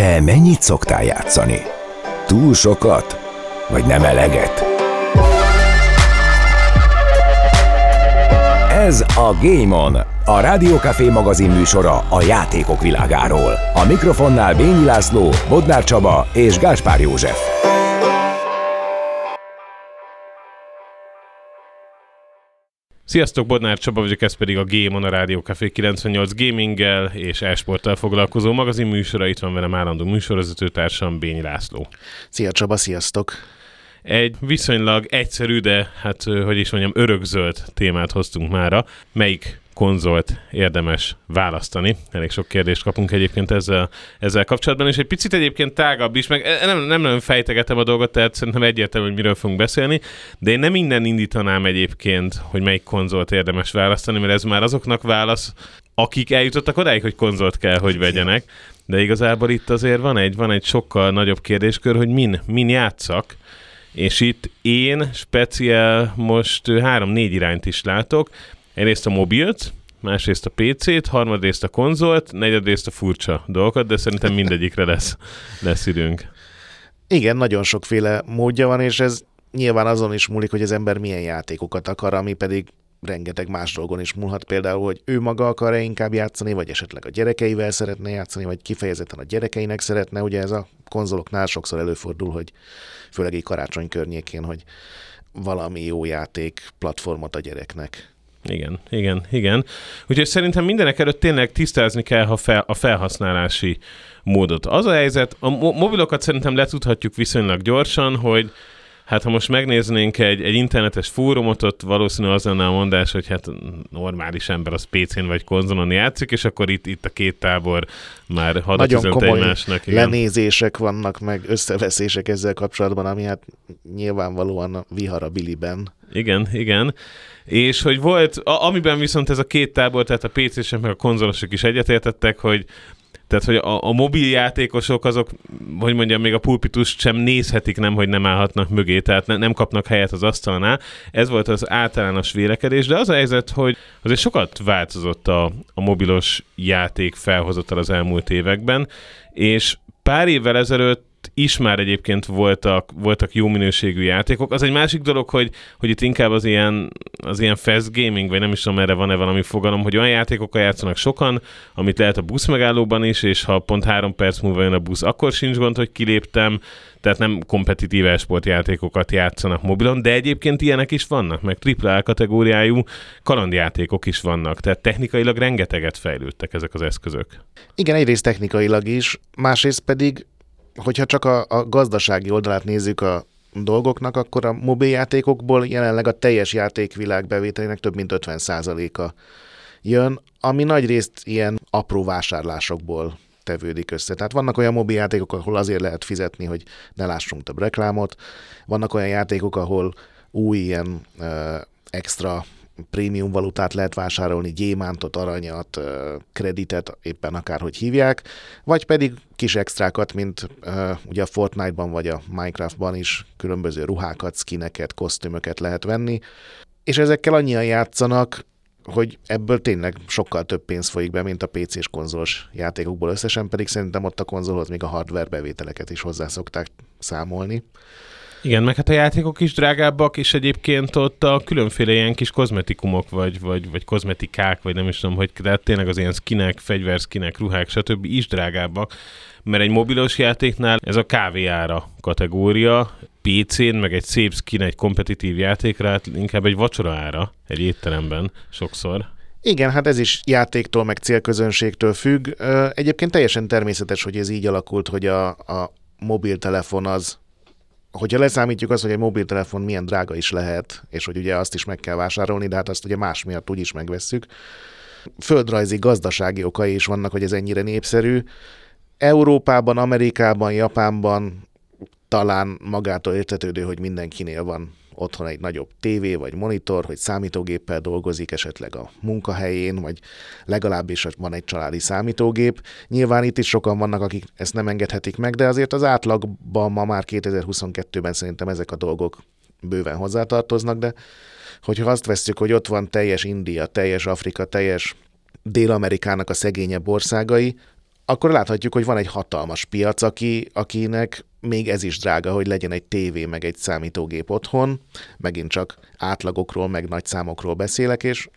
Te mennyit szoktál játszani? Túl sokat? Vagy nem eleget? Ez a Game On, a Rádiókafé magazin műsora a játékok világáról. A mikrofonnál Bényi László, Bodnár Csaba és Gáspár József. Sziasztok, Bodnár Csaba vagyok, ez pedig a Game on a Rádió Café 98 gaminggel és esporttal foglalkozó magazin műsora. Itt van velem állandó műsorvezetőtársam Bényi László. Szia Csaba, sziasztok! Egy viszonylag egyszerű, de hát, hogy is mondjam, örökzöld témát hoztunk mára. Melyik konzolt érdemes választani. Elég sok kérdést kapunk egyébként ezzel, ezzel kapcsolatban, és egy picit egyébként tágabb is, meg nem, nem nagyon fejtegetem a dolgot, tehát szerintem egyértelmű, hogy miről fogunk beszélni, de én nem minden indítanám egyébként, hogy melyik konzolt érdemes választani, mert ez már azoknak válasz, akik eljutottak odáig, hogy konzolt kell, hogy vegyenek. De igazából itt azért van egy, van egy sokkal nagyobb kérdéskör, hogy min, min játszak, és itt én speciál most három-négy irányt is látok. Egyrészt a mobilt, másrészt a PC-t, harmadrészt a konzolt, negyedrészt a furcsa dolgokat, de szerintem mindegyikre lesz, lesz időnk. Igen, nagyon sokféle módja van, és ez nyilván azon is múlik, hogy az ember milyen játékokat akar, ami pedig rengeteg más dolgon is múlhat, például, hogy ő maga akar-e inkább játszani, vagy esetleg a gyerekeivel szeretne játszani, vagy kifejezetten a gyerekeinek szeretne. Ugye ez a konzoloknál sokszor előfordul, hogy főleg egy karácsony környékén, hogy valami jó játék platformot a gyereknek. Igen, igen, igen. Úgyhogy szerintem mindenek előtt tényleg tisztázni kell a, fel, a felhasználási módot. Az a helyzet, a mobilokat szerintem letudhatjuk viszonylag gyorsan, hogy Hát ha most megnéznénk egy, egy internetes fórumot, ott valószínű az lenne a mondás, hogy hát normális ember az PC-n vagy konzolon játszik, és akkor itt, itt a két tábor már hadat egymásnak. Igen. lenézések vannak, meg összeveszések ezzel kapcsolatban, ami hát nyilvánvalóan vihar a biliben. Igen, igen. És hogy volt, a, amiben viszont ez a két tábor, tehát a PC-sek meg a konzolosok is egyetértettek, hogy tehát, hogy a, a mobil játékosok azok, hogy mondjam, még a pulpitust sem nézhetik, nem, hogy nem állhatnak mögé, tehát ne, nem kapnak helyet az asztalnál. Ez volt az általános vélekedés, de az a helyzet, hogy azért sokat változott a, a mobilos játék felhozatal az elmúlt években, és pár évvel ezelőtt is már egyébként voltak, voltak jó minőségű játékok. Az egy másik dolog, hogy, hogy itt inkább az ilyen, az ilyen fast gaming, vagy nem is tudom, erre van-e valami fogalom, hogy olyan játékokkal játszanak sokan, amit lehet a busz megállóban is, és ha pont három perc múlva jön a busz, akkor sincs gond, hogy kiléptem, tehát nem kompetitív játékokat játszanak mobilon, de egyébként ilyenek is vannak, meg AAA kategóriájú kalandjátékok is vannak, tehát technikailag rengeteget fejlődtek ezek az eszközök. Igen, egyrészt technikailag is, másrészt pedig hogyha csak a, a gazdasági oldalát nézzük a dolgoknak, akkor a mobiljátékokból jelenleg a teljes játékvilág bevételének több mint 50%-a jön, ami nagy részt ilyen apró vásárlásokból tevődik össze. Tehát vannak olyan mobiljátékok, ahol azért lehet fizetni, hogy ne lássunk több reklámot, vannak olyan játékok, ahol új ilyen uh, extra prémium valutát lehet vásárolni, gyémántot, aranyat, kreditet, éppen akárhogy hívják, vagy pedig kis extrákat, mint uh, ugye a Fortnite-ban vagy a Minecraft-ban is különböző ruhákat, skineket, kosztümöket lehet venni, és ezekkel annyian játszanak, hogy ebből tényleg sokkal több pénz folyik be, mint a PC-s konzolos játékokból összesen, pedig szerintem ott a konzolhoz még a hardware bevételeket is hozzá szokták számolni. Igen, meg hát a játékok is drágábbak, és egyébként ott a különféle ilyen kis kozmetikumok, vagy, vagy, vagy kozmetikák, vagy nem is tudom, hogy de tényleg az ilyen skinek, fegyverskinek, ruhák, stb. is drágábbak, mert egy mobilos játéknál ez a kávéára kategória, PC-n, meg egy szép skin, egy kompetitív játékra, hát inkább egy vacsora ára egy étteremben sokszor. Igen, hát ez is játéktól, meg célközönségtől függ. Egyébként teljesen természetes, hogy ez így alakult, hogy a, a mobiltelefon az hogyha leszámítjuk azt, hogy egy mobiltelefon milyen drága is lehet, és hogy ugye azt is meg kell vásárolni, de hát azt ugye más miatt úgyis megvesszük. Földrajzi, gazdasági okai is vannak, hogy ez ennyire népszerű. Európában, Amerikában, Japánban talán magától értetődő, hogy mindenkinél van otthon egy nagyobb tévé vagy monitor, hogy számítógéppel dolgozik esetleg a munkahelyén, vagy legalábbis van egy családi számítógép. Nyilván itt is sokan vannak, akik ezt nem engedhetik meg, de azért az átlagban ma már 2022-ben szerintem ezek a dolgok bőven hozzátartoznak, de hogyha azt veszük, hogy ott van teljes India, teljes Afrika, teljes Dél-Amerikának a szegényebb országai, akkor láthatjuk, hogy van egy hatalmas piac, aki, akinek még ez is drága, hogy legyen egy tévé, meg egy számítógép otthon. Megint csak átlagokról, meg nagy számokról beszélek, és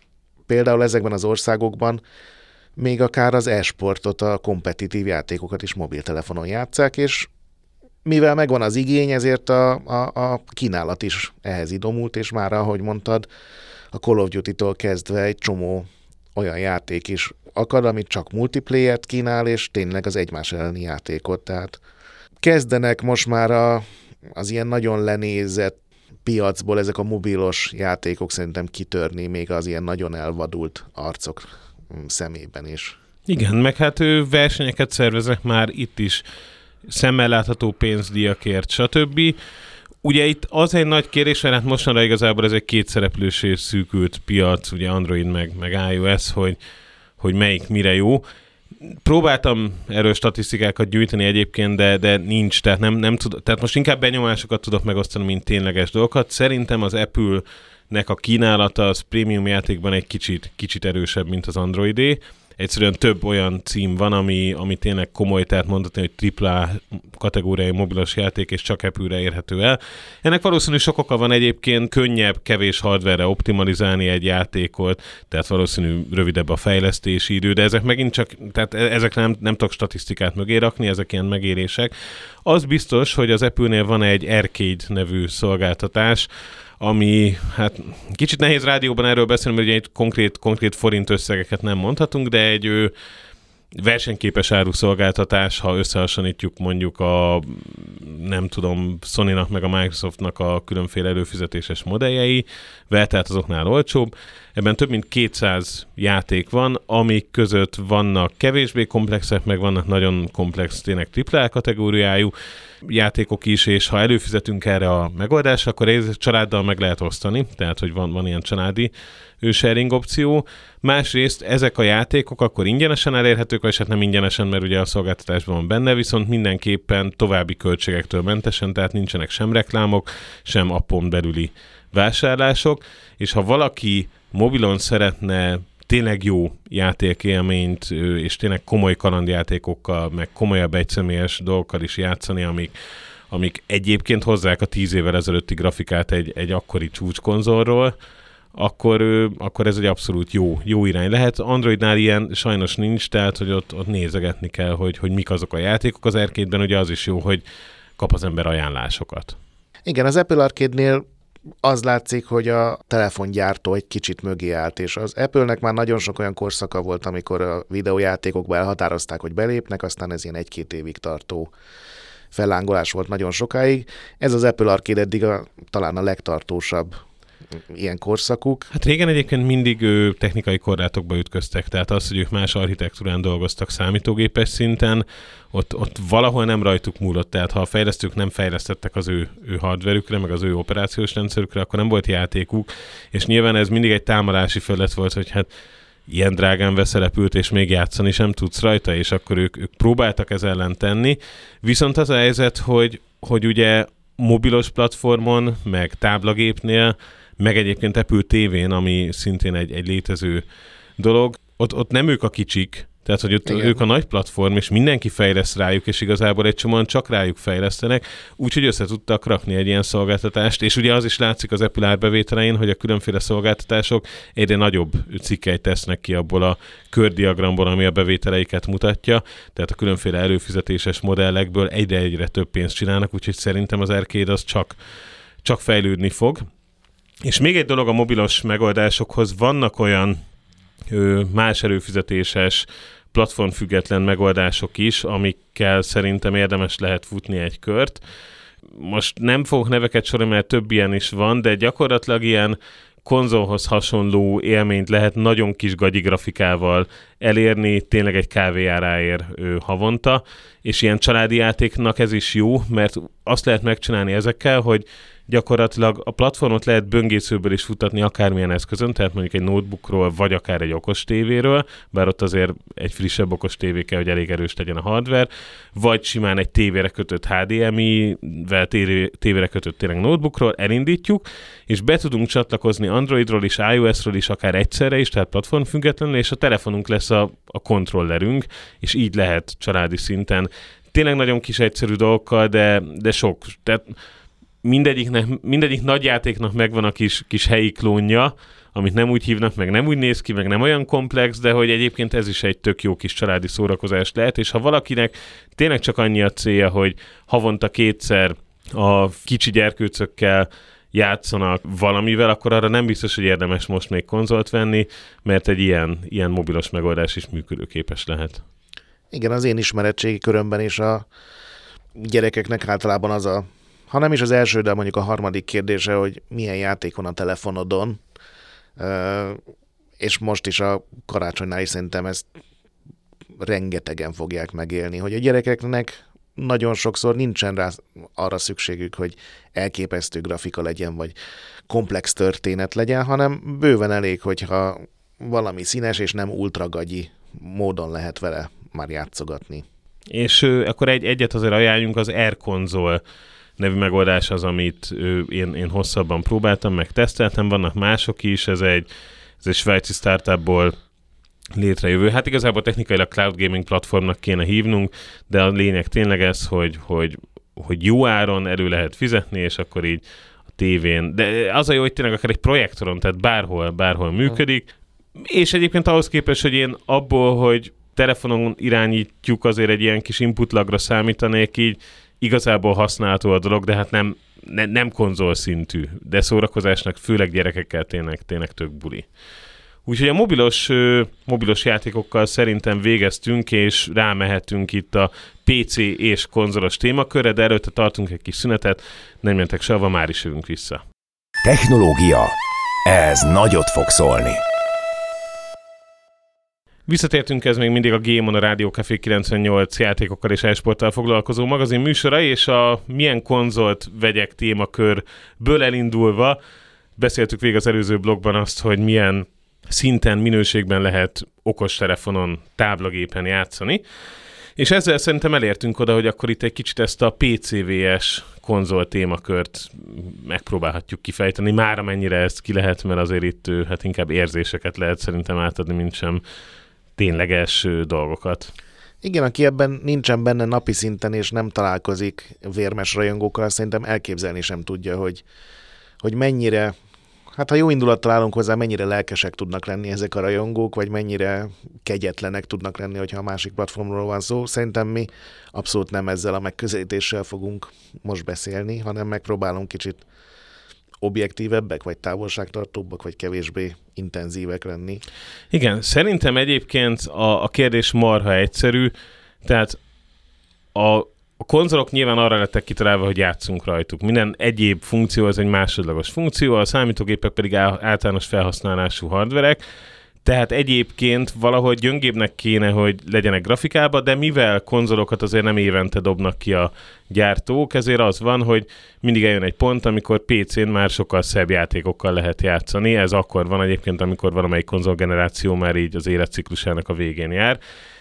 például ezekben az országokban még akár az e-sportot, a kompetitív játékokat is mobiltelefonon játszák, és mivel megvan az igény, ezért a, a, a kínálat is ehhez idomult, és már, ahogy mondtad, a Call of Duty-tól kezdve egy csomó olyan játék is akad, amit csak multiplayer-t kínál, és tényleg az egymás elleni játékot. Tehát kezdenek most már a, az ilyen nagyon lenézett piacból ezek a mobilos játékok szerintem kitörni még az ilyen nagyon elvadult arcok szemében is. Igen, meg hát ő versenyeket szervezek már itt is szemmel látható pénzdíjakért, stb. Ugye itt az egy nagy kérdés, mert hát mostanra igazából ez egy kétszereplős és szűkült piac, ugye Android meg, meg iOS, hogy, hogy melyik mire jó. Próbáltam erről statisztikákat gyűjteni egyébként, de, de nincs, tehát, nem, nem tud, tehát most inkább benyomásokat tudok megosztani, mint tényleges dolgokat. Szerintem az Apple nek a kínálata az prémium játékban egy kicsit, kicsit erősebb, mint az Androidé egyszerűen több olyan cím van, ami, ami tényleg komoly, tehát mondhatni, hogy AAA kategóriai mobilos játék, és csak apple érhető el. Ennek valószínű sok oka van egyébként, könnyebb, kevés hardware optimalizálni egy játékot, tehát valószínű rövidebb a fejlesztési idő, de ezek megint csak, tehát e- ezek nem, nem tudok statisztikát mögé rakni, ezek ilyen megérések. Az biztos, hogy az Apple-nél van egy Arcade nevű szolgáltatás, ami hát kicsit nehéz rádióban erről beszélni, mert ugye egy konkrét, konkrét forint összegeket nem mondhatunk, de egy ő, versenyképes áruszolgáltatás, ha összehasonlítjuk mondjuk a nem tudom, Sony-nak meg a Microsoftnak a különféle előfizetéses modelljei, tehát azoknál olcsóbb. Ebben több mint 200 játék van, amik között vannak kevésbé komplexek, meg vannak nagyon komplex, tényleg triple kategóriájú játékok is, és ha előfizetünk erre a megoldásra, akkor ez családdal meg lehet osztani, tehát hogy van, van ilyen családi sharing opció. Másrészt ezek a játékok akkor ingyenesen elérhetők, vagy hát nem ingyenesen, mert ugye a szolgáltatásban van benne, viszont mindenképpen további költségektől mentesen, tehát nincsenek sem reklámok, sem appon belüli vásárlások, és ha valaki mobilon szeretne tényleg jó játékélményt, és tényleg komoly kalandjátékokkal, meg komolyabb egyszemélyes dolgokkal is játszani, amik, amik egyébként hozzák a tíz évvel ezelőtti grafikát egy, egy akkori csúcskonzolról, akkor, akkor ez egy abszolút jó, jó irány lehet. Androidnál ilyen sajnos nincs, tehát hogy ott, ott nézegetni kell, hogy, hogy mik azok a játékok. Az arcade ugye az is jó, hogy kap az ember ajánlásokat. Igen, az Apple Arcade-nél az látszik, hogy a telefongyártó egy kicsit mögé állt, és az Apple-nek már nagyon sok olyan korszaka volt, amikor a videójátékokba elhatározták, hogy belépnek, aztán ez ilyen egy-két évig tartó fellángolás volt nagyon sokáig. Ez az Apple Arcade eddig a, talán a legtartósabb ilyen korszakuk. Hát régen egyébként mindig ő, technikai korlátokba ütköztek, tehát az, hogy ők más architektúrán dolgoztak számítógépes szinten, ott, ott valahol nem rajtuk múlott, tehát ha a fejlesztők nem fejlesztettek az ő, ő hardverükre, meg az ő operációs rendszerükre, akkor nem volt játékuk, és nyilván ez mindig egy támadási felett volt, hogy hát ilyen drágán veszelepült, és még játszani sem tudsz rajta, és akkor ők, ők próbáltak ez ellen tenni. Viszont az a helyzet, hogy, hogy ugye mobilos platformon, meg táblagépnél meg egyébként Apple TV-n, ami szintén egy, egy létező dolog, ott, ott nem ők a kicsik, tehát, hogy ott ők a nagy platform, és mindenki fejleszt rájuk, és igazából egy csomóan csak rájuk fejlesztenek, úgyhogy össze tudtak rakni egy ilyen szolgáltatást, és ugye az is látszik az Apple árbevételein, hogy a különféle szolgáltatások egyre nagyobb cikkeit tesznek ki abból a kördiagramból, ami a bevételeiket mutatja, tehát a különféle előfizetéses modellekből egyre-egyre több pénzt csinálnak, úgyhogy szerintem az Arcade az csak, csak fejlődni fog. És még egy dolog a mobilos megoldásokhoz, vannak olyan ö, más előfizetéses, platformfüggetlen megoldások is, amikkel szerintem érdemes lehet futni egy kört. Most nem fogok neveket sorolni, mert több ilyen is van, de gyakorlatilag ilyen konzolhoz hasonló élményt lehet nagyon kis gagyi grafikával elérni, tényleg egy kávéjáráért havonta, és ilyen családi játéknak ez is jó, mert azt lehet megcsinálni ezekkel, hogy gyakorlatilag a platformot lehet böngészőből is futatni akármilyen eszközön, tehát mondjuk egy notebookról, vagy akár egy okos tévéről, bár ott azért egy frissebb okos tévé kell, hogy elég erős legyen a hardware, vagy simán egy tévére kötött HDMI-vel tévére kötött tényleg notebookról, elindítjuk, és be tudunk csatlakozni Androidról is, iOS-ról is, akár egyszerre is, tehát platform függetlenül, és a telefonunk lesz a, a kontrollerünk, és így lehet családi szinten tényleg nagyon kis egyszerű dolgokkal, de, de sok. Tehát mindegyiknek, mindegyik nagy játéknak megvan a kis, kis helyi klónja, amit nem úgy hívnak, meg nem úgy néz ki, meg nem olyan komplex, de hogy egyébként ez is egy tök jó kis családi szórakozás lehet, és ha valakinek tényleg csak annyi a célja, hogy havonta kétszer a kicsi gyerkőcökkel játszanak valamivel, akkor arra nem biztos, hogy érdemes most még konzolt venni, mert egy ilyen, ilyen mobilos megoldás is működőképes lehet. Igen, az én ismeretségi körömben is a gyerekeknek általában az a, ha nem is az első, de mondjuk a harmadik kérdése, hogy milyen játék van a telefonodon, és most is a karácsonynál is szerintem ezt rengetegen fogják megélni, hogy a gyerekeknek nagyon sokszor nincsen rá arra szükségük, hogy elképesztő grafika legyen, vagy komplex történet legyen, hanem bőven elég, hogyha valami színes és nem ultragagyi módon lehet vele már játszogatni. És akkor egy, egyet azért ajánljunk, az Air Console nevű megoldás az, amit én, én hosszabban próbáltam, meg teszteltem, vannak mások is, ez egy, ez egy svájci startupból létrejövő. Hát igazából technikailag cloud gaming platformnak kéne hívnunk, de a lényeg tényleg ez, hogy, hogy, hogy jó áron elő lehet fizetni, és akkor így a tévén. De az a jó, hogy tényleg akár egy projektoron, tehát bárhol, bárhol működik. És egyébként ahhoz képest, hogy én abból, hogy telefonon irányítjuk, azért egy ilyen kis inputlagra számítanék így, igazából használható a dolog, de hát nem, ne, nem konzol szintű, de szórakozásnak főleg gyerekekkel tényleg, tényleg tök buli. Úgyhogy a mobilos, mobilos játékokkal szerintem végeztünk, és rámehetünk itt a PC és konzolos témakörre, de előtte tartunk egy kis szünetet, nem mentek sehova, már is jövünk vissza. Technológia. Ez nagyot fog szólni. Visszatértünk, ez még mindig a Game on a Rádió Café 98 játékokkal és esporttal foglalkozó magazin műsora, és a milyen konzolt vegyek témakörből elindulva beszéltük végig az előző blogban azt, hogy milyen szinten, minőségben lehet okos telefonon, táblagépen játszani. És ezzel szerintem elértünk oda, hogy akkor itt egy kicsit ezt a PCVS konzol témakört megpróbálhatjuk kifejteni. Már amennyire ezt ki lehet, mert azért itt hát inkább érzéseket lehet szerintem átadni, mint sem tényleges dolgokat. Igen, aki ebben nincsen benne napi szinten, és nem találkozik vérmes rajongókkal, szerintem elképzelni sem tudja, hogy, hogy mennyire, hát ha jó indulattal állunk hozzá, mennyire lelkesek tudnak lenni ezek a rajongók, vagy mennyire kegyetlenek tudnak lenni, hogyha a másik platformról van szó. Szerintem mi abszolút nem ezzel a megközelítéssel fogunk most beszélni, hanem megpróbálunk kicsit objektívebbek, vagy távolságtartóbbak, vagy kevésbé intenzívek lenni. Igen, szerintem egyébként a, a kérdés marha egyszerű, tehát a, a konzolok nyilván arra lettek kitalálva, hogy játszunk rajtuk. Minden egyéb funkció az egy másodlagos funkció, a számítógépek pedig általános felhasználású hardverek, tehát egyébként valahogy gyöngébbnek kéne, hogy legyenek grafikába, de mivel konzolokat azért nem évente dobnak ki a gyártók, ezért az van, hogy mindig eljön egy pont, amikor PC-n már sokkal szebb játékokkal lehet játszani. Ez akkor van egyébként, amikor valamelyik konzolgeneráció már így az életciklusának a végén jár.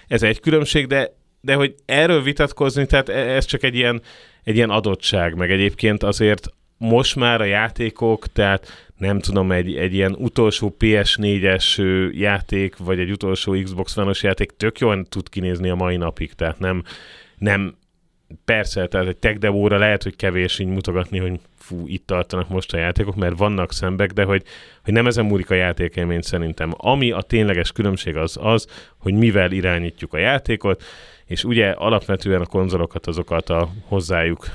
Ez egy különbség, de, de hogy erről vitatkozni, tehát e, ez csak egy ilyen, egy ilyen adottság, meg egyébként azért most már a játékok, tehát nem tudom, egy, egy ilyen utolsó PS4-es játék, vagy egy utolsó Xbox One-os játék tök jól tud kinézni a mai napig, tehát nem, nem persze, tehát egy tech demóra lehet, hogy kevés így mutogatni, hogy fú, itt tartanak most a játékok, mert vannak szembek, de hogy, hogy nem ezen múlik a játékélmény szerintem. Ami a tényleges különbség az az, hogy mivel irányítjuk a játékot, és ugye alapvetően a konzolokat, azokat a hozzájuk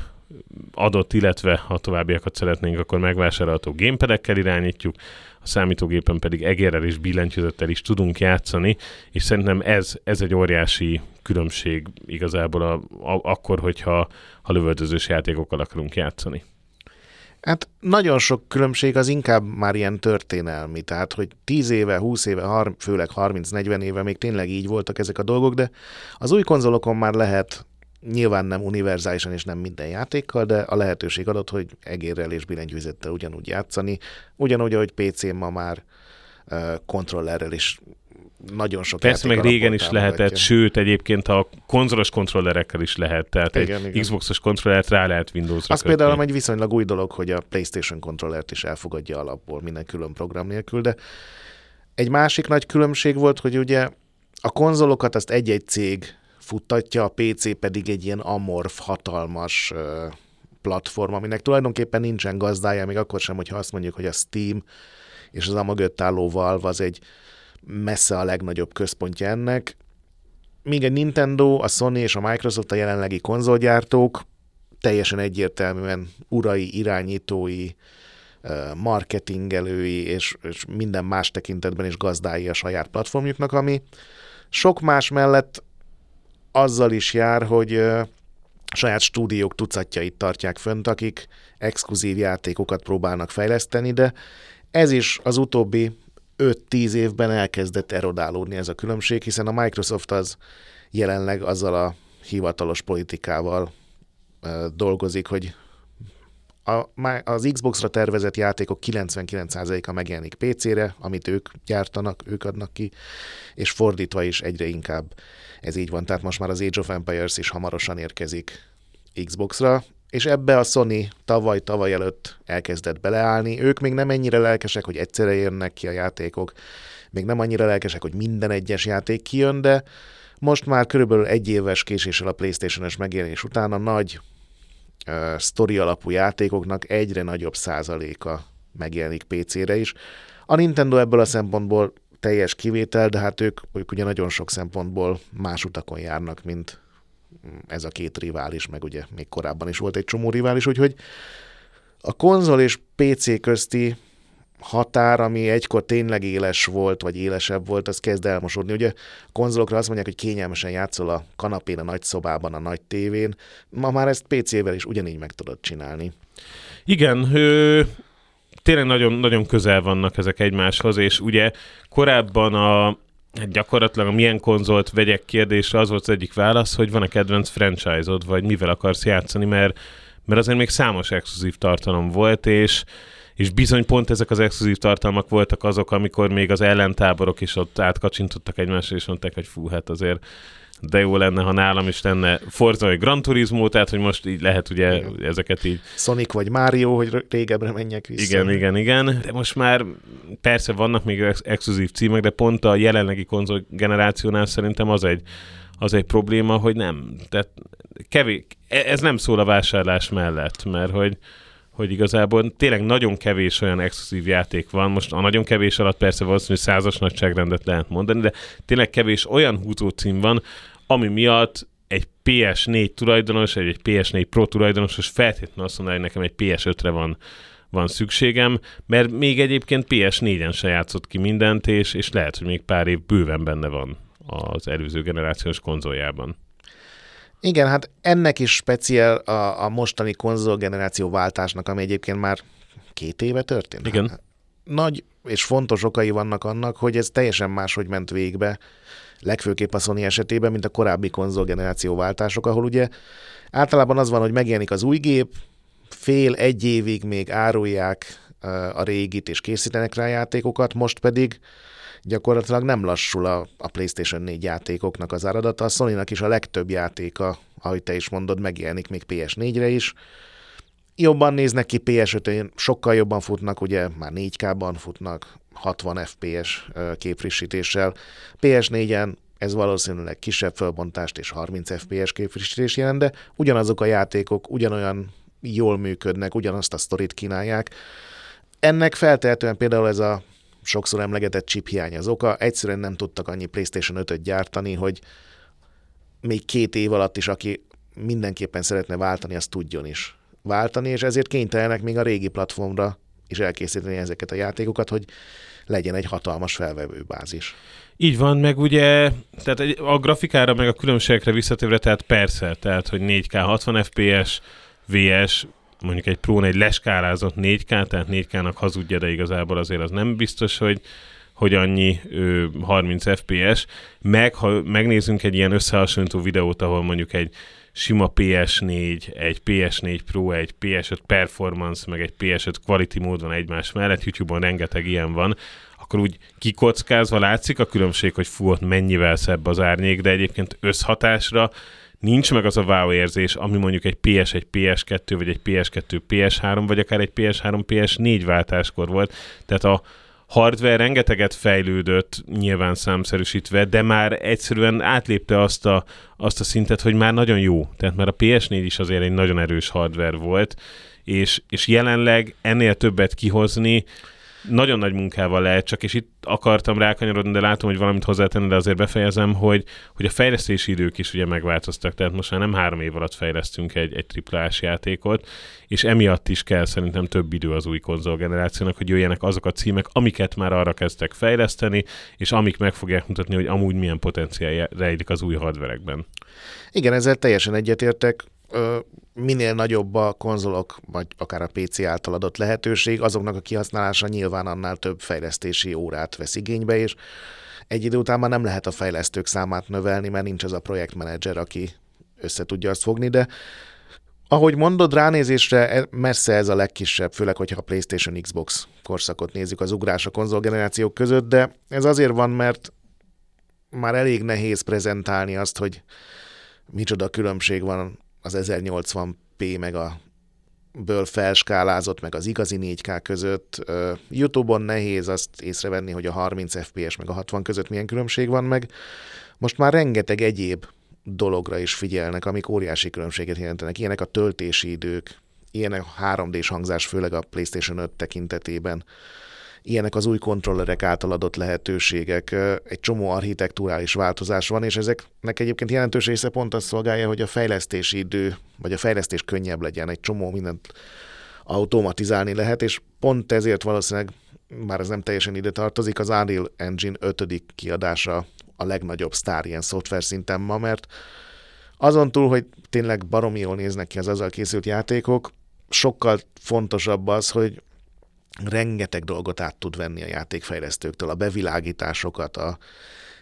adott, illetve ha továbbiakat szeretnénk, akkor megvásárolható gamepadekkel irányítjuk, a számítógépen pedig egérrel és billentyűzettel is tudunk játszani, és szerintem ez, ez egy óriási különbség igazából a, a, akkor, hogyha ha lövöldözős játékokkal akarunk játszani. Hát nagyon sok különbség az inkább már ilyen történelmi, tehát hogy 10 éve, 20 éve, har- főleg 30-40 éve még tényleg így voltak ezek a dolgok, de az új konzolokon már lehet Nyilván nem univerzálisan és nem minden játékkal, de a lehetőség adott, hogy egérrel és billentyűzettel ugyanúgy játszani. Ugyanúgy, ahogy PC-n ma már kontrollerrel is nagyon sok Persze meg régen is lehetett, sőt egyébként a konzolos kontrollerekkel is lehet, tehát igen, egy igen. Xboxos kontrollert rá lehet Windows-ra Az kötni. például egy viszonylag új dolog, hogy a PlayStation kontrollert is elfogadja alapból minden külön program nélkül, de egy másik nagy különbség volt, hogy ugye a konzolokat azt egy-egy cég futtatja, a PC pedig egy ilyen amorf, hatalmas platform, aminek tulajdonképpen nincsen gazdája, még akkor sem, hogyha azt mondjuk, hogy a Steam és az a mögött álló Valve az egy messze a legnagyobb központja ennek. Míg a Nintendo, a Sony és a Microsoft a jelenlegi konzolgyártók teljesen egyértelműen urai, irányítói, marketingelői és, és minden más tekintetben is gazdái a saját platformjuknak, ami sok más mellett azzal is jár, hogy saját stúdiók tucatjait tartják fönt, akik exkluzív játékokat próbálnak fejleszteni, de ez is az utóbbi 5-10 évben elkezdett erodálódni ez a különbség, hiszen a Microsoft az jelenleg azzal a hivatalos politikával dolgozik, hogy a, az Xbox-ra tervezett játékok 99%-a megjelenik PC-re, amit ők gyártanak, ők adnak ki, és fordítva is egyre inkább ez így van. Tehát most már az Age of Empires is hamarosan érkezik Xbox-ra, és ebbe a Sony tavaly-tavaly előtt elkezdett beleállni. Ők még nem ennyire lelkesek, hogy egyszerre jönnek ki a játékok, még nem annyira lelkesek, hogy minden egyes játék kijön, de most már körülbelül egy éves késéssel a PlayStation-es megjelenés után a nagy uh, sztori alapú játékoknak egyre nagyobb százaléka megjelenik PC-re is. A Nintendo ebből a szempontból teljes kivétel, de hát ők, ők ugye nagyon sok szempontból más utakon járnak, mint ez a két rivális, meg ugye még korábban is volt egy csomó rivális, úgyhogy a konzol és PC közti határ, ami egykor tényleg éles volt, vagy élesebb volt, az kezd elmosódni. Ugye konzolokra azt mondják, hogy kényelmesen játszol a kanapén, a nagy szobában, a nagy tévén. Ma már ezt PC-vel is ugyanígy meg tudod csinálni. Igen, ő, tényleg nagyon, nagyon közel vannak ezek egymáshoz, és ugye korábban a, Hát gyakorlatilag a milyen konzolt vegyek kérdésre az volt az egyik válasz, hogy van-e kedvenc franchise-od, vagy mivel akarsz játszani, mert, mert azért még számos exkluzív tartalom volt, és, és bizony pont ezek az exkluzív tartalmak voltak azok, amikor még az ellentáborok is ott átkacsintottak egymásra, és mondták, hogy fú, hát azért de jó lenne, ha nálam is lenne Forza vagy Gran Turismo, tehát hogy most így lehet ugye igen. ezeket így... Sonic vagy Mario, hogy régebbre menjek vissza. Igen, igen, igen. De most már persze vannak még ex- exkluzív címek, de pont a jelenlegi konzol generációnál szerintem az egy, az egy probléma, hogy nem, tehát kevés, e- ez nem szól a vásárlás mellett, mert hogy hogy igazából tényleg nagyon kevés olyan exkluzív játék van. Most a nagyon kevés alatt persze valószínűleg százas nagyságrendet lehet mondani, de tényleg kevés olyan húzó cím van, ami miatt egy PS4 tulajdonos, egy, egy PS4 Pro tulajdonos, és feltétlenül azt mondaná, hogy nekem egy PS5-re van, van szükségem, mert még egyébként PS4-en se játszott ki mindent, és, és lehet, hogy még pár év bőven benne van az előző generációs konzoljában. Igen, hát ennek is speciál a, a mostani konzolgeneráció váltásnak, ami egyébként már két éve történt. Igen. Hát, nagy és fontos okai vannak annak, hogy ez teljesen máshogy ment végbe, legfőképp a Sony esetében, mint a korábbi konzolgeneráció váltások, ahol ugye általában az van, hogy megjelenik az új gép, fél, egy évig még árulják a régit és készítenek rá játékokat, most pedig gyakorlatilag nem lassul a, a PlayStation 4 játékoknak az áradata. A sony is a legtöbb játéka, ahogy te is mondod, megjelenik még PS4-re is. Jobban néznek ki ps 5 sokkal jobban futnak, ugye már 4K-ban futnak, 60 FPS képfrissítéssel. PS4-en ez valószínűleg kisebb fölbontást és 30 FPS képfrissítés jelent, de ugyanazok a játékok ugyanolyan jól működnek, ugyanazt a sztorit kínálják. Ennek feltehetően például ez a sokszor emlegetett chip hiány az oka. Egyszerűen nem tudtak annyi PlayStation 5-öt gyártani, hogy még két év alatt is, aki mindenképpen szeretne váltani, azt tudjon is váltani, és ezért kénytelenek még a régi platformra is elkészíteni ezeket a játékokat, hogy legyen egy hatalmas felvevő bázis. Így van, meg ugye, tehát a grafikára, meg a különbségekre visszatérve, tehát persze, tehát, hogy 4K 60 FPS, VS, mondjuk egy Pro egy leskálázott 4K, tehát 4K-nak hazudja, de igazából azért az nem biztos, hogy, hogy annyi ö, 30 FPS, meg ha megnézzünk egy ilyen összehasonlító videót, ahol mondjuk egy sima PS4, egy PS4 Pro, egy PS5 Performance, meg egy PS5 Quality mód van egymás mellett, YouTube-on rengeteg ilyen van, akkor úgy kikockázva látszik a különbség, hogy fú, ott mennyivel szebb az árnyék, de egyébként összhatásra nincs meg az a wow érzés, ami mondjuk egy PS, egy PS2, vagy egy PS2, PS3, vagy akár egy PS3, PS4 váltáskor volt. Tehát a hardware rengeteget fejlődött, nyilván számszerűsítve, de már egyszerűen átlépte azt a, azt a szintet, hogy már nagyon jó. Tehát már a PS4 is azért egy nagyon erős hardware volt, és, és jelenleg ennél többet kihozni, nagyon nagy munkával lehet csak, és itt akartam rákanyarodni, de látom, hogy valamit hozzátenni, de azért befejezem, hogy, hogy a fejlesztési idők is ugye megváltoztak, tehát most már nem három év alatt fejlesztünk egy, egy triplás játékot, és emiatt is kell szerintem több idő az új konzolgenerációnak, hogy jöjjenek azok a címek, amiket már arra kezdtek fejleszteni, és amik meg fogják mutatni, hogy amúgy milyen potenciál rejlik az új hardverekben. Igen, ezzel teljesen egyetértek minél nagyobb a konzolok, vagy akár a PC által adott lehetőség, azoknak a kihasználása nyilván annál több fejlesztési órát vesz igénybe, és egy idő után már nem lehet a fejlesztők számát növelni, mert nincs az a projektmenedzser, aki össze tudja azt fogni, de ahogy mondod, ránézésre e, messze ez a legkisebb, főleg, hogyha a PlayStation Xbox korszakot nézzük az ugrás a konzolgenerációk között, de ez azért van, mert már elég nehéz prezentálni azt, hogy micsoda különbség van az 1080p meg a ből felskálázott, meg az igazi 4K között. Youtube-on nehéz azt észrevenni, hogy a 30 FPS meg a 60 között milyen különbség van meg. Most már rengeteg egyéb dologra is figyelnek, amik óriási különbséget jelentenek. Ilyenek a töltési idők, ilyenek a 3D-s hangzás, főleg a PlayStation 5 tekintetében ilyenek az új kontrollerek által adott lehetőségek, egy csomó architekturális változás van, és ezeknek egyébként jelentős része pont azt szolgálja, hogy a fejlesztési idő, vagy a fejlesztés könnyebb legyen, egy csomó mindent automatizálni lehet, és pont ezért valószínűleg, már ez nem teljesen ide tartozik, az Unreal Engine 5. kiadása a legnagyobb sztár ilyen szoftver szinten ma, mert azon túl, hogy tényleg baromi jól néznek ki az azzal készült játékok, sokkal fontosabb az, hogy rengeteg dolgot át tud venni a játékfejlesztőktől, a bevilágításokat, a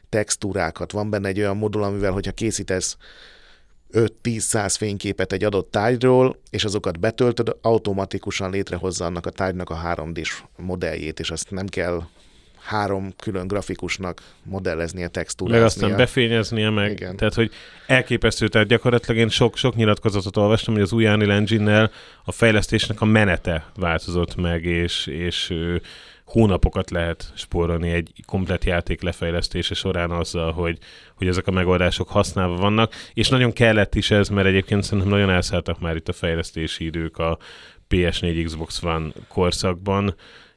textúrákat. Van benne egy olyan modul, amivel, hogyha készítesz 5-10-100 fényképet egy adott tárgyról, és azokat betöltöd, automatikusan létrehozza annak a tárgynak a 3D-s modelljét, és azt nem kell három külön grafikusnak modelleznie, textúrázni. Meg aztán befényeznie meg. Igen. Tehát, hogy elképesztő, tehát gyakorlatilag én sok, sok nyilatkozatot olvastam, hogy az új Unreal engine a fejlesztésnek a menete változott meg, és, és hónapokat lehet spórolni egy komplet játék lefejlesztése során azzal, hogy, hogy ezek a megoldások használva vannak, és nagyon kellett is ez, mert egyébként szerintem nagyon elszálltak már itt a fejlesztési idők a PS4 Xbox One korszakban,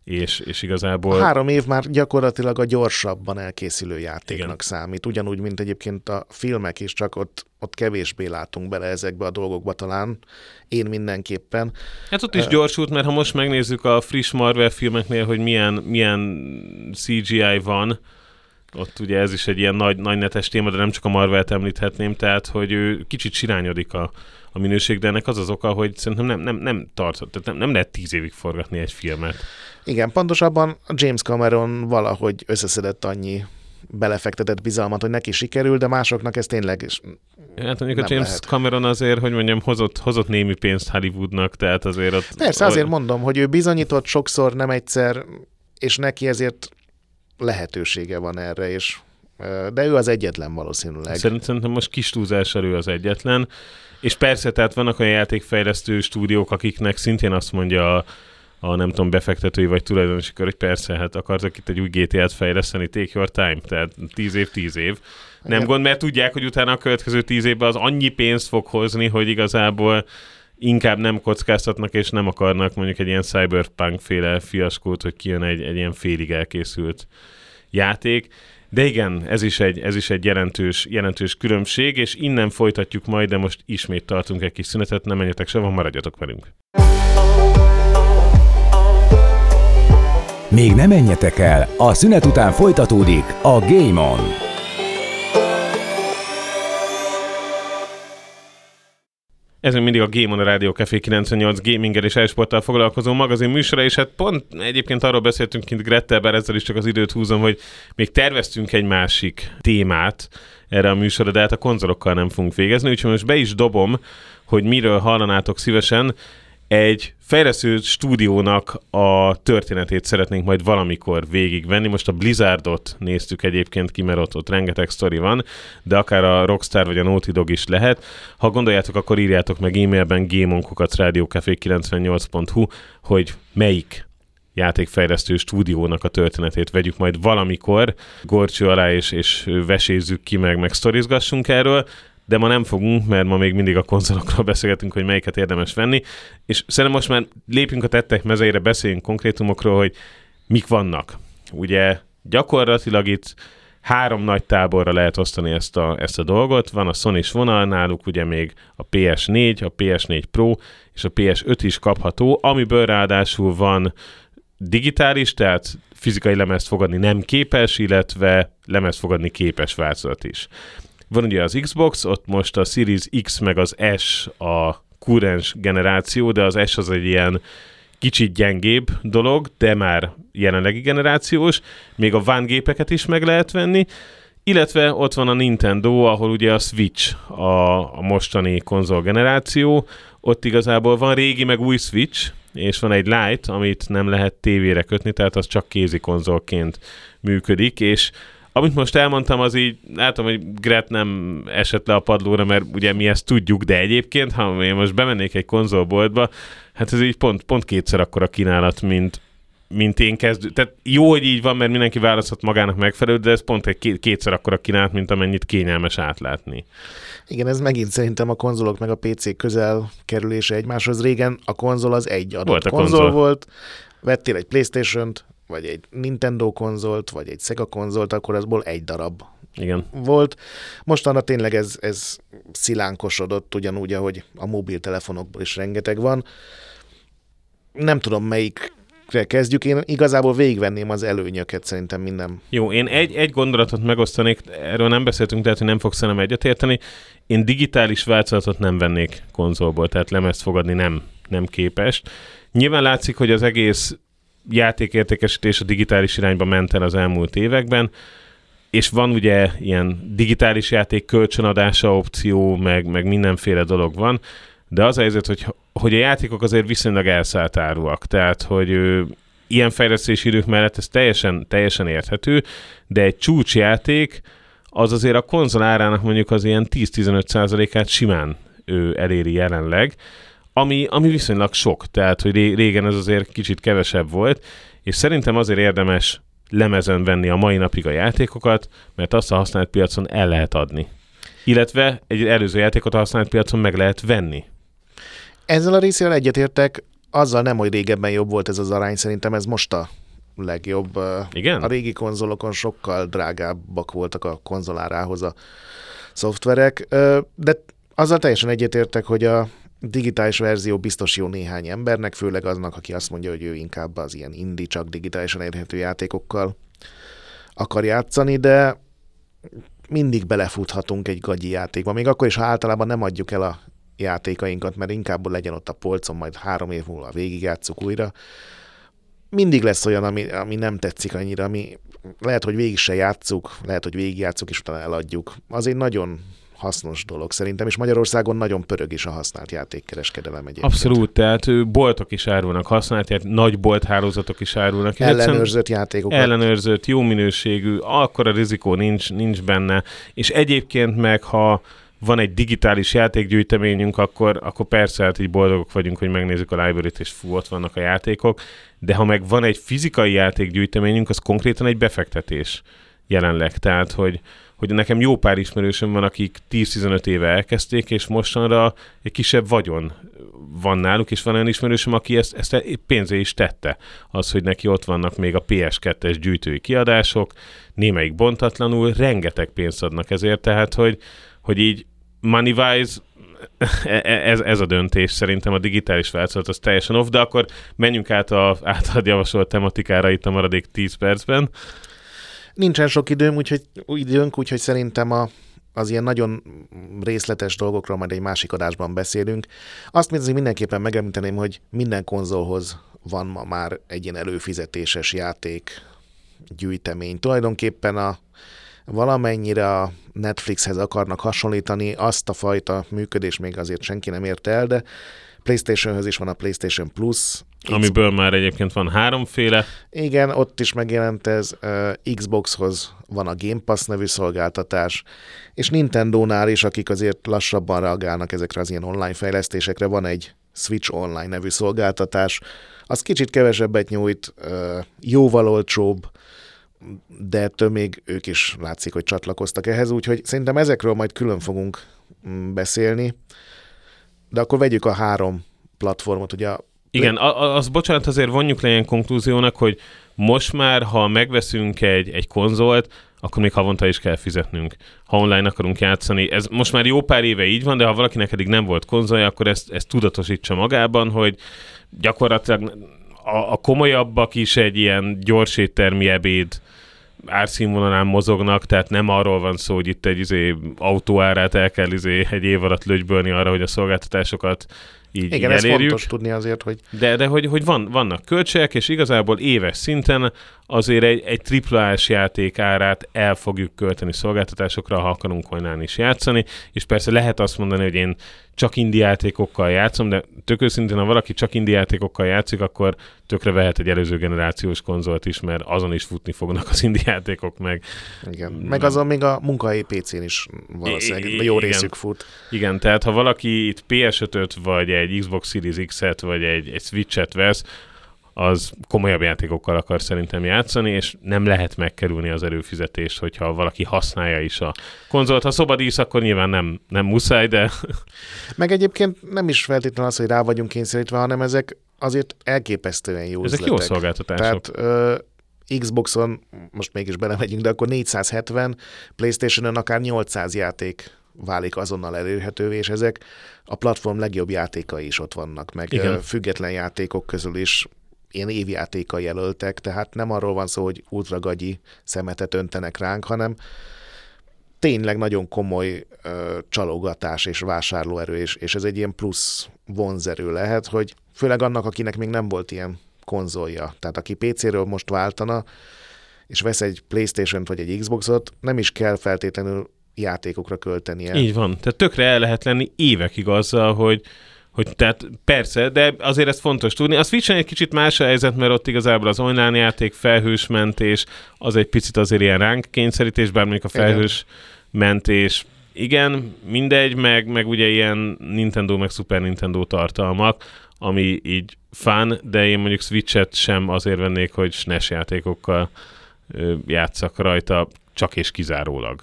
és, és igazából... Három év már gyakorlatilag a gyorsabban elkészülő játéknak Igen. számít, ugyanúgy, mint egyébként a filmek is, csak ott, ott kevésbé látunk bele ezekbe a dolgokba talán, én mindenképpen. Hát ott is gyorsult, mert ha most megnézzük a friss Marvel filmeknél, hogy milyen, milyen CGI van, ott ugye ez is egy ilyen nagy, nagy netes téma, de nem csak a Marvel-t említhetném, tehát hogy ő kicsit sirányodik a, a minőség, de ennek az az oka, hogy szerintem nem, nem, nem tart, tehát nem, nem lehet tíz évig forgatni egy filmet. Igen, pontosabban James Cameron valahogy összeszedett annyi belefektetett bizalmat, hogy neki sikerül, de másoknak ez tényleg is Hát mondjuk a James lehet. Cameron azért, hogy mondjam, hozott, hozott némi pénzt Hollywoodnak, tehát azért ott... Persze, azért mondom, hogy ő bizonyított sokszor, nem egyszer, és neki ezért lehetősége van erre, és de ő az egyetlen valószínűleg. Szerintem most kis túlzással ő az egyetlen. És persze, tehát vannak olyan játékfejlesztő stúdiók, akiknek szintén azt mondja a, a nem tudom, befektetői vagy tulajdonosi kör, hogy persze, hát akartak itt egy új GTA-t fejleszteni, take your time, tehát tíz év, tíz év. Nem Igen. gond, mert tudják, hogy utána a következő tíz évben az annyi pénzt fog hozni, hogy igazából inkább nem kockáztatnak, és nem akarnak mondjuk egy ilyen cyberpunk féle fiaskót, hogy kijön egy, egy ilyen félig elkészült játék. De igen, ez is egy, ez is egy jelentős, jelentős különbség, és innen folytatjuk majd, de most ismét tartunk egy kis szünetet, nem menjetek sehova, maradjatok velünk. Még nem menjetek el, a szünet után folytatódik a Game On. Ez még mindig a Game on a Rádió Café 98 gaminggel és esporttal foglalkozó magazin műsora, és hát pont egyébként arról beszéltünk kint Grettel, ezzel is csak az időt húzom, hogy még terveztünk egy másik témát erre a műsorra, de hát a konzolokkal nem fogunk végezni, úgyhogy most be is dobom, hogy miről hallanátok szívesen egy fejlesztő stúdiónak a történetét szeretnénk majd valamikor végigvenni. Most a Blizzardot néztük egyébként ki, mert ott, ott rengeteg sztori van, de akár a Rockstar vagy a Naughty Dog is lehet. Ha gondoljátok, akkor írjátok meg e-mailben gameonkukacradiocafé98.hu, hogy melyik játékfejlesztő stúdiónak a történetét vegyük majd valamikor, gorcső alá és, és vesézzük ki meg, meg sztorizgassunk erről de ma nem fogunk, mert ma még mindig a konzolokról beszélgetünk, hogy melyiket érdemes venni, és szerintem most már lépjünk a tettek mezeire, beszéljünk konkrétumokról, hogy mik vannak. Ugye gyakorlatilag itt három nagy táborra lehet osztani ezt a, ezt a dolgot. Van a sony vonal, náluk ugye még a PS4, a PS4 Pro és a PS5 is kapható, amiből ráadásul van digitális, tehát fizikai lemezt fogadni nem képes, illetve lemezt fogadni képes változat is. Van ugye az Xbox, ott most a Series X meg az S a kurens generáció, de az S az egy ilyen kicsit gyengébb dolog, de már jelenlegi generációs, még a van gépeket is meg lehet venni, illetve ott van a Nintendo, ahol ugye a Switch a, a mostani konzol generáció, ott igazából van régi meg új Switch, és van egy Lite, amit nem lehet tévére kötni, tehát az csak kézi konzolként működik, és amit most elmondtam, az így, látom, hogy Gret nem esett le a padlóra, mert ugye mi ezt tudjuk, de egyébként, ha én most bemennék egy konzolboltba, hát ez így pont, pont kétszer akkora kínálat, mint, mint én kezdő. Tehát jó, hogy így van, mert mindenki választhat magának megfelelő, de ez pont egy kétszer akkora kínálat, mint amennyit kényelmes átlátni. Igen, ez megint szerintem a konzolok meg a PC közel kerülése egymáshoz. Régen a konzol az egy adott volt a konzol, konzol volt, vettél egy Playstation-t, vagy egy Nintendo konzolt, vagy egy Sega konzolt, akkor azból egy darab Igen. volt. Mostanra tényleg ez, ez szilánkosodott, ugyanúgy, ahogy a mobiltelefonokból is rengeteg van. Nem tudom, melyik kezdjük. Én igazából végigvenném az előnyöket szerintem minden. Jó, én egy, egy gondolatot megosztanék, erről nem beszéltünk, tehát hogy nem fogsz nem egyetérteni. Én digitális változatot nem vennék konzolból, tehát lemezt fogadni nem, nem képes. Nyilván látszik, hogy az egész játékértékesítés a digitális irányba ment el az elmúlt években, és van ugye ilyen digitális játék kölcsönadása opció, meg, meg mindenféle dolog van, de az a helyzet, hogy, hogy a játékok azért viszonylag elszállt áruak, tehát hogy ő, ilyen fejlesztési idők mellett ez teljesen, teljesen érthető, de egy csúcsjáték az azért a konzol árának mondjuk az ilyen 10-15 át simán ő eléri jelenleg, ami, ami viszonylag sok, tehát hogy régen ez azért kicsit kevesebb volt, és szerintem azért érdemes lemezen venni a mai napig a játékokat, mert azt a használt piacon el lehet adni. Illetve egy előző játékot a használt piacon meg lehet venni. Ezzel a részével egyetértek, azzal nem, hogy régebben jobb volt ez az arány, szerintem ez most a legjobb. Igen? A régi konzolokon sokkal drágábbak voltak a konzolárához a szoftverek, de azzal teljesen egyetértek, hogy a digitális verzió biztos jó néhány embernek, főleg aznak, aki azt mondja, hogy ő inkább az ilyen indi, csak digitálisan érhető játékokkal akar játszani, de mindig belefuthatunk egy gagyi játékba, még akkor is, ha általában nem adjuk el a játékainkat, mert inkább legyen ott a polcon, majd három év múlva végigjátszuk újra. Mindig lesz olyan, ami, ami nem tetszik annyira, ami lehet, hogy végig se játszuk, lehet, hogy végigjátszuk, és utána eladjuk. Az egy nagyon hasznos dolog szerintem, és Magyarországon nagyon pörög is a használt játékkereskedelem egyébként. Abszolút, tehát boltok is árulnak használt, játék, nagy bolthálózatok is árulnak. Ellenőrzött játékokat. Ellenőrzött, jó minőségű, akkor a rizikó nincs, nincs benne, és egyébként meg, ha van egy digitális játékgyűjteményünk, akkor, akkor persze hát így boldogok vagyunk, hogy megnézzük a library-t, és fú, ott vannak a játékok, de ha meg van egy fizikai játékgyűjteményünk, az konkrétan egy befektetés jelenleg. Tehát, hogy, hogy nekem jó pár ismerősöm van, akik 10-15 éve elkezdték, és mostanra egy kisebb vagyon van náluk, és van olyan ismerősöm, aki ezt, ezt pénzé is tette. Az, hogy neki ott vannak még a PS2-es gyűjtői kiadások, némelyik bontatlanul, rengeteg pénzt adnak ezért, tehát, hogy, hogy így money-wise e, e, ez, ez a döntés szerintem a digitális változat az teljesen off, de akkor menjünk át a általad javasolt tematikára itt a maradék 10 percben. Nincsen sok időm, úgyhogy időnk, úgyhogy szerintem a az ilyen nagyon részletes dolgokról majd egy másik adásban beszélünk. Azt azért mindenképpen megemlíteném, hogy minden konzolhoz van ma már egy ilyen előfizetéses játék gyűjtemény. Tulajdonképpen a valamennyire a Netflixhez akarnak hasonlítani, azt a fajta működés még azért senki nem érte el, de PlayStationhöz is van a PlayStation Plus. Amiből már egyébként van háromféle. Igen, ott is megjelent ez. Uh, Xboxhoz van a Game Pass nevű szolgáltatás, és Nintendo-nál is, akik azért lassabban reagálnak ezekre az ilyen online fejlesztésekre, van egy Switch Online nevű szolgáltatás. Az kicsit kevesebbet nyújt, uh, jóval olcsóbb, de ettől még ők is látszik, hogy csatlakoztak ehhez, úgyhogy szerintem ezekről majd külön fogunk mm, beszélni. De akkor vegyük a három platformot, ugye a igen, az bocsánat, azért vonjuk le ilyen konklúziónak, hogy most már, ha megveszünk egy, egy konzolt, akkor még havonta is kell fizetnünk, ha online akarunk játszani. Ez most már jó pár éve így van, de ha valakinek eddig nem volt konzolja, akkor ezt, ezt tudatosítsa magában, hogy gyakorlatilag a, a komolyabbak is egy ilyen gyors éttermi ebéd árszínvonalán mozognak, tehát nem arról van szó, hogy itt egy izé, autóárát el kell izé, egy év alatt lögybölni arra, hogy a szolgáltatásokat így, Igen, így ez elérjük. fontos tudni azért, hogy... De, de hogy, hogy van, vannak költségek, és igazából éves szinten azért egy, egy triplás játék árát el fogjuk költeni szolgáltatásokra, ha akarunk online is játszani, és persze lehet azt mondani, hogy én csak indie játékokkal játszom, de tök őszintén, ha valaki csak indie játékokkal játszik, akkor tökre vehet egy előző generációs konzolt is, mert azon is futni fognak az indie játékok meg. Igen. Meg azon még a munkahelyi PC-n is valószínűleg I- jó igen. részük fut. Igen, tehát ha valaki itt PS5-öt, vagy egy Xbox Series X-et, vagy egy, egy Switch-et vesz, az komolyabb játékokkal akar szerintem játszani, és nem lehet megkerülni az előfizetést, hogyha valaki használja is a konzolt. Ha szobadísz, akkor nyilván nem, nem muszáj, de Meg egyébként nem is feltétlenül az, hogy rá vagyunk kényszerítve, hanem ezek azért elképesztően jó ezek üzletek. jó szolgáltatások. Tehát ö, Xboxon, most mégis belemegyünk, de akkor 470, Playstation-on akár 800 játék válik azonnal elérhetővé, és ezek a platform legjobb játékai is ott vannak, meg Igen. független játékok közül is ilyen évjátékai jelöltek, tehát nem arról van szó, hogy ultragagyi szemetet öntenek ránk, hanem tényleg nagyon komoly ö, csalogatás és vásárlóerő, és, és ez egy ilyen plusz vonzerő lehet, hogy főleg annak, akinek még nem volt ilyen konzolja. Tehát aki PC-ről most váltana, és vesz egy Playstation-t vagy egy Xboxot, nem is kell feltétlenül játékokra költenie. Így van. Tehát tökre el lehet lenni évekig azzal, hogy hogy tehát persze, de azért ez fontos tudni. A switch egy kicsit más a helyzet, mert ott igazából az online játék, felhős mentés, az egy picit azért ilyen ránk kényszerítés, bár mondjuk a Igen. felhős mentés, igen, mindegy, meg, meg ugye ilyen Nintendo, meg Super Nintendo tartalmak, ami így fán, de én mondjuk Switch-et sem azért vennék, hogy SNES játékokkal ö, játszak rajta, csak és kizárólag.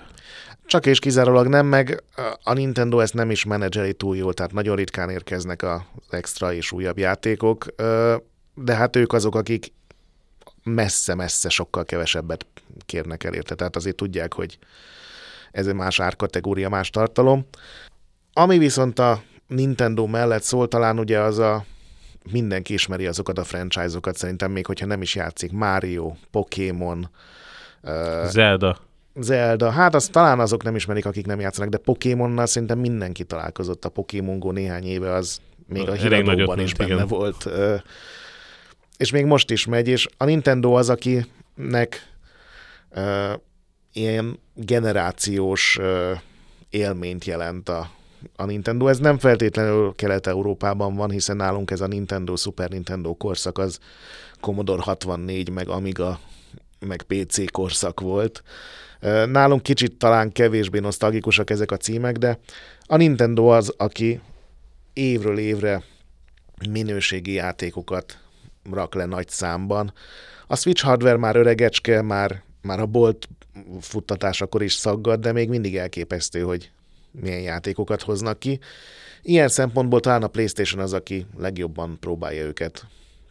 Csak és kizárólag nem, meg a Nintendo ezt nem is menedzseli túl jól, tehát nagyon ritkán érkeznek az extra és újabb játékok, de hát ők azok, akik messze-messze sokkal kevesebbet kérnek el érte, tehát azért tudják, hogy ez egy más árkategória, más tartalom. Ami viszont a Nintendo mellett szól, talán ugye az a mindenki ismeri azokat a franchise-okat, szerintem még hogyha nem is játszik, Mario, Pokémon, Zelda. Zelda, hát azt talán azok nem ismerik, akik nem játszanak, de Pokémonnal szerintem mindenki találkozott. A Pokémon Go néhány éve az még a híradóban is benne igen. volt. És még most is megy, és a Nintendo az, akinek ilyen generációs élményt jelent a, a Nintendo. Ez nem feltétlenül Kelet-Európában van, hiszen nálunk ez a Nintendo, Super Nintendo korszak az Commodore 64, meg Amiga, meg PC korszak volt. Nálunk kicsit talán kevésbé nosztalgikusak ezek a címek, de a Nintendo az, aki évről évre minőségi játékokat rak le nagy számban. A Switch hardware már öregecske, már, már a bolt futtatásakor is szaggad, de még mindig elképesztő, hogy milyen játékokat hoznak ki. Ilyen szempontból talán a PlayStation az, aki legjobban próbálja őket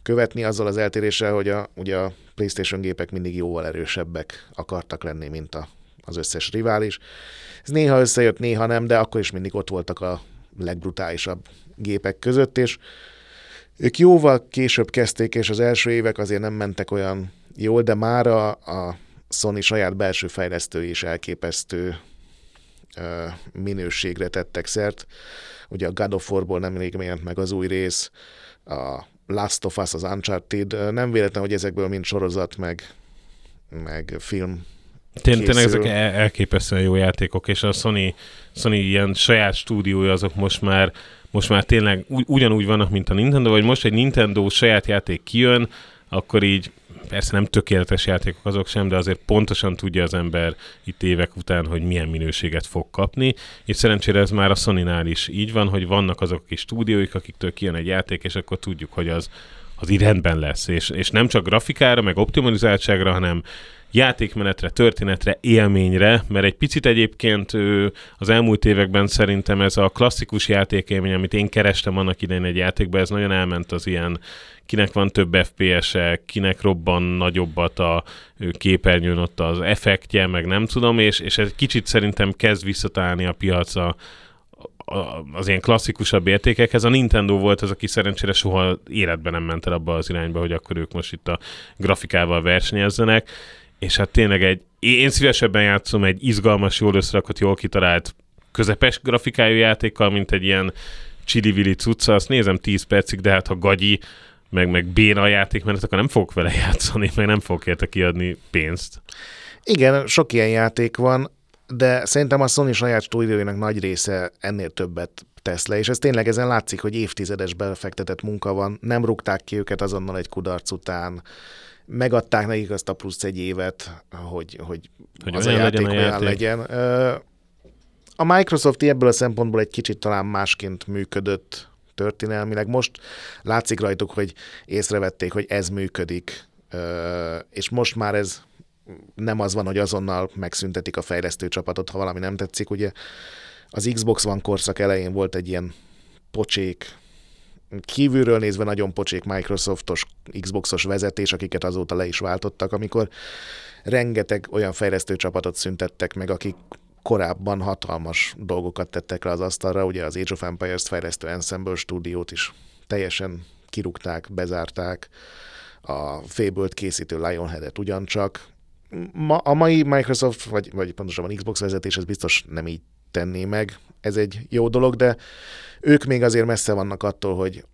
követni, azzal az eltéréssel, hogy a, ugye a PlayStation gépek mindig jóval erősebbek akartak lenni, mint a, az összes rivális. Ez néha összejött, néha nem, de akkor is mindig ott voltak a legbrutálisabb gépek között, és ők jóval később kezdték, és az első évek azért nem mentek olyan jól, de már a, a Sony saját belső fejlesztői is elképesztő minőségre tettek szert. Ugye a God of War-ból nemrég jelent meg az új rész, a Last of Us, az Uncharted, nem véletlen, hogy ezekből mind sorozat, meg, meg film Tény, tényleg ezek el, elképesztően jó játékok, és a Sony, Sony ilyen saját stúdiója azok most már most már tényleg ugyanúgy vannak, mint a Nintendo, vagy most egy Nintendo saját játék kijön, akkor így persze nem tökéletes játékok azok sem, de azért pontosan tudja az ember itt évek után, hogy milyen minőséget fog kapni, és szerencsére ez már a sony is így van, hogy vannak azok a kis stúdióik, akiktől kijön egy játék, és akkor tudjuk, hogy az, az így rendben lesz, és, és nem csak grafikára, meg optimalizáltságra, hanem játékmenetre, történetre, élményre, mert egy picit egyébként az elmúlt években szerintem ez a klasszikus játékélmény, amit én kerestem annak idején egy játékban, ez nagyon elment az ilyen kinek van több FPS-e, kinek robban nagyobbat a képernyőn ott az effektje, meg nem tudom, és, és ez kicsit szerintem kezd visszatalálni a piaca az ilyen klasszikusabb értékekhez. A Nintendo volt az, aki szerencsére soha életben nem ment el abba az irányba, hogy akkor ők most itt a grafikával versenyezzenek, és hát tényleg egy, én szívesebben játszom egy izgalmas, jól összerakott, jól kitalált közepes grafikájú játékkal, mint egy ilyen csili cucca, azt nézem 10 percig, de hát ha gagyi, meg, meg béna a játék, mert akkor nem fogok vele játszani, meg nem fogok érte kiadni pénzt. Igen, sok ilyen játék van, de szerintem a Sony saját stúdióinak nagy része ennél többet tesz le, és ez tényleg ezen látszik, hogy évtizedes befektetett munka van, nem rúgták ki őket azonnal egy kudarc után, megadták nekik azt a plusz egy évet, hogy, hogy, hogy az a játék legyen olyan játék. legyen. A Microsoft ebből a szempontból egy kicsit talán másként működött történelmileg. Most látszik rajtuk, hogy észrevették, hogy ez működik, és most már ez nem az van, hogy azonnal megszüntetik a fejlesztő csapatot, ha valami nem tetszik. Ugye az Xbox One korszak elején volt egy ilyen pocsék, kívülről nézve nagyon pocsék Microsoftos, Xboxos vezetés, akiket azóta le is váltottak, amikor rengeteg olyan fejlesztő csapatot szüntettek meg, akik korábban hatalmas dolgokat tettek le az asztalra, ugye az Age of Empires-t fejlesztő Ensemble stúdiót is teljesen kirúgták, bezárták, a fable készítő Lionhead-et ugyancsak. Ma, a mai Microsoft, vagy, vagy pontosabban Xbox vezetés, ez biztos nem így tenné meg. Ez egy jó dolog, de ők még azért messze vannak attól, hogy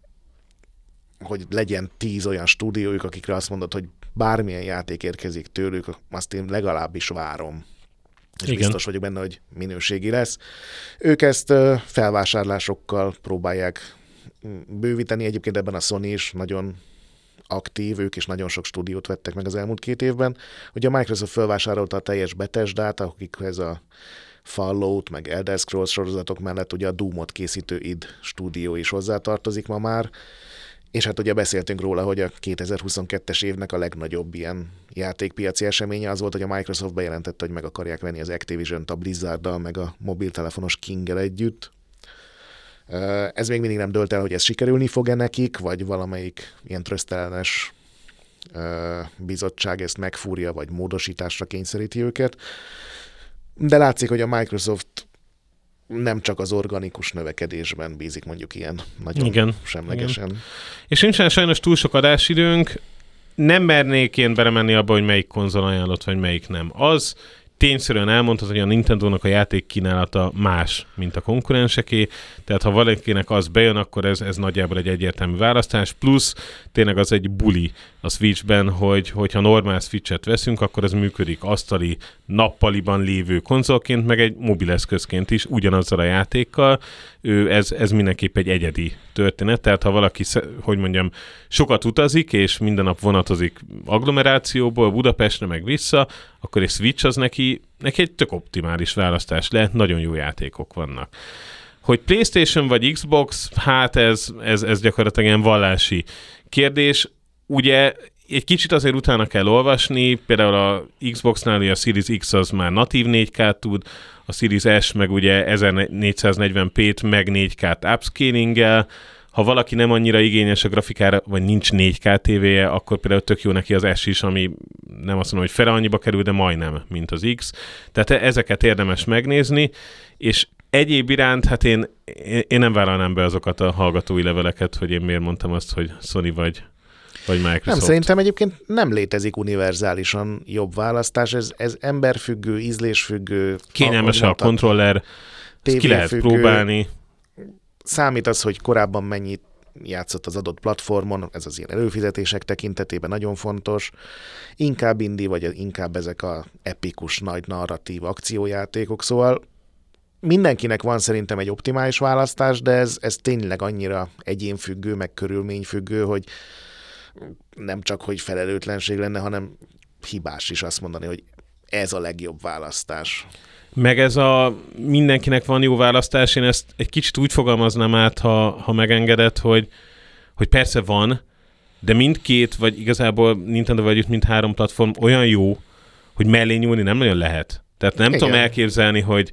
hogy legyen tíz olyan stúdiójuk, akikre azt mondod, hogy bármilyen játék érkezik tőlük, azt én legalábbis várom. És Igen. biztos vagyok benne, hogy minőségi lesz. Ők ezt felvásárlásokkal próbálják mm, bővíteni. Egyébként ebben a Sony is nagyon aktív, ők is nagyon sok stúdiót vettek meg az elmúlt két évben. Ugye a Microsoft felvásárolta a teljes Bethesda-t, akikhez a Fallout, meg Elder Scrolls sorozatok mellett ugye a Doom-ot készítő id stúdió is hozzátartozik ma már, és hát ugye beszéltünk róla, hogy a 2022-es évnek a legnagyobb ilyen játékpiaci eseménye az volt, hogy a Microsoft bejelentette, hogy meg akarják venni az Activision-t a blizzard meg a mobiltelefonos king együtt. Ez még mindig nem dölt el, hogy ez sikerülni fog-e nekik, vagy valamelyik ilyen trösztelenes bizottság ezt megfúrja, vagy módosításra kényszeríti őket de látszik, hogy a Microsoft nem csak az organikus növekedésben bízik mondjuk ilyen nagyon Igen. semlegesen. Igen. És nincsen sajnos túl sok adásidőnk, nem mernék én belemenni abba, hogy melyik konzol ajánlott, vagy melyik nem. Az tényszerűen elmondhatod, hogy a Nintendo-nak a játék kínálata más, mint a konkurenseké, tehát ha valakinek az bejön, akkor ez, ez nagyjából egy egyértelmű választás, plusz tényleg az egy buli a Switchben, hogy hogyha normál Switchet veszünk, akkor ez működik asztali, nappaliban lévő konzolként, meg egy mobileszközként is, ugyanazzal a játékkal, ő, ez, ez mindenképp egy egyedi történet, tehát ha valaki, hogy mondjam, sokat utazik, és minden nap vonatozik agglomerációból Budapestre meg vissza, akkor egy Switch az neki, neki egy tök optimális választás lehet, nagyon jó játékok vannak. Hogy PlayStation vagy Xbox, hát ez, ez, ez gyakorlatilag ilyen vallási kérdés. Ugye egy kicsit azért utána kell olvasni, például a Xbox-nál a Series X az már natív 4K tud, a Series S meg ugye 1440p-t, meg 4K-t upscaling ha valaki nem annyira igényes a grafikára, vagy nincs 4K tévéje, akkor például tök jó neki az S is, ami nem azt mondom, hogy fele annyiba kerül, de majdnem, mint az X. Tehát ezeket érdemes megnézni, és egyéb iránt, hát én, én nem vállalnám be azokat a hallgatói leveleket, hogy én miért mondtam azt, hogy Sony vagy vagy Microsoft. Nem, szerintem egyébként nem létezik univerzálisan jobb választás, ez, ez emberfüggő, ízlésfüggő. Kényelmes a kontroller, ezt ki lehet tévéfüggő. próbálni. Számít az, hogy korábban mennyit játszott az adott platformon, ez az ilyen előfizetések tekintetében nagyon fontos. Inkább indie, vagy inkább ezek a epikus, nagy narratív akciójátékok, szóval mindenkinek van szerintem egy optimális választás, de ez, ez tényleg annyira egyénfüggő, meg körülményfüggő, hogy nem csak, hogy felelőtlenség lenne, hanem hibás is azt mondani, hogy ez a legjobb választás. Meg ez a mindenkinek van jó választás, én ezt egy kicsit úgy fogalmaznám át, ha, ha megengedett, hogy, hogy persze van, de mindkét, vagy igazából Nintendo vagy mind három platform olyan jó, hogy mellé nyúlni nem nagyon lehet. Tehát nem Igen. tudom elképzelni, hogy,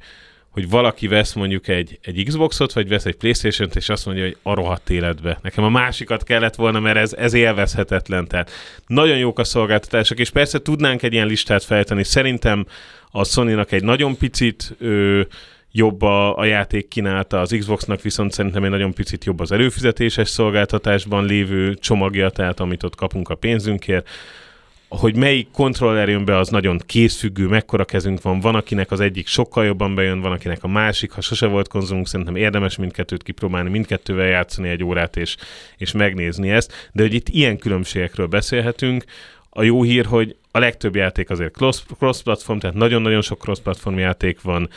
hogy valaki vesz mondjuk egy, egy Xboxot, vagy vesz egy Playstation-t, és azt mondja, hogy a rohadt életbe. Nekem a másikat kellett volna, mert ez, ez élvezhetetlen. Tehát nagyon jók a szolgáltatások, és persze tudnánk egy ilyen listát fejteni. Szerintem a Sony-nak egy nagyon picit ö, jobb a, a játék kínálta, az Xboxnak viszont szerintem egy nagyon picit jobb az előfizetéses szolgáltatásban lévő csomagja, tehát amit ott kapunk a pénzünkért hogy melyik kontroller jön be, az nagyon készfüggő, mekkora kezünk van, van, akinek az egyik sokkal jobban bejön, van, akinek a másik, ha sose volt konzolunk, szerintem érdemes mindkettőt kipróbálni, mindkettővel játszani egy órát és, és megnézni ezt, de hogy itt ilyen különbségekről beszélhetünk, a jó hír, hogy a legtöbb játék azért cross- cross-platform, tehát nagyon-nagyon sok cross-platform játék van,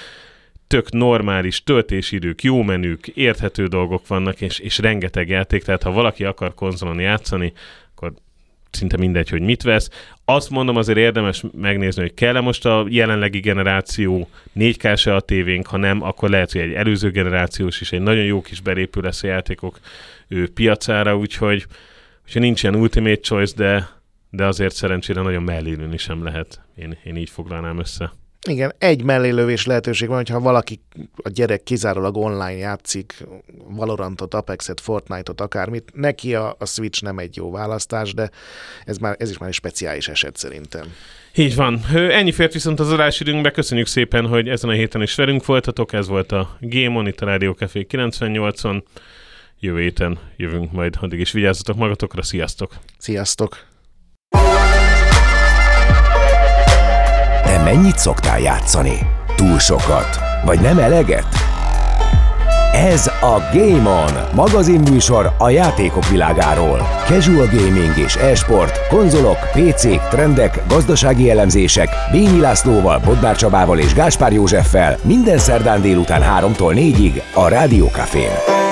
tök normális töltésidők, jó menük, érthető dolgok vannak, és, és rengeteg játék, tehát ha valaki akar konzolon játszani, szinte mindegy, hogy mit vesz. Azt mondom, azért érdemes megnézni, hogy kell-e most a jelenlegi generáció 4 k a tévénk, ha nem, akkor lehet, hogy egy előző generációs is egy nagyon jó kis belépő lesz a játékok ő, piacára, úgyhogy, úgyhogy nincs ilyen ultimate choice, de, de azért szerencsére nagyon mellélőni sem lehet. Én, én így foglalnám össze. Igen, egy mellélövés lehetőség van, hogyha valaki, a gyerek kizárólag online játszik, Valorantot, Apexet, Fortnite-ot, akármit, neki a, a Switch nem egy jó választás, de ez, már, ez is már egy speciális eset szerintem. Így van. Ennyi fért viszont az adásidőnkbe. Köszönjük szépen, hogy ezen a héten is velünk voltatok. Ez volt a Game On, itt a Rádió Café 98-on. Jövő héten jövünk majd. Addig is vigyázzatok magatokra. Sziasztok! Sziasztok! Mennyit szoktál játszani? Túl sokat? Vagy nem eleget? Ez a Game On, magazinműsor a játékok világáról. Casual gaming és e-sport, konzolok, PC-k, trendek, gazdasági elemzések, Bényi Lászlóval, Bodnár Csabával és Gáspár Józseffel minden szerdán délután 3-tól 4-ig a Rádió Cafén.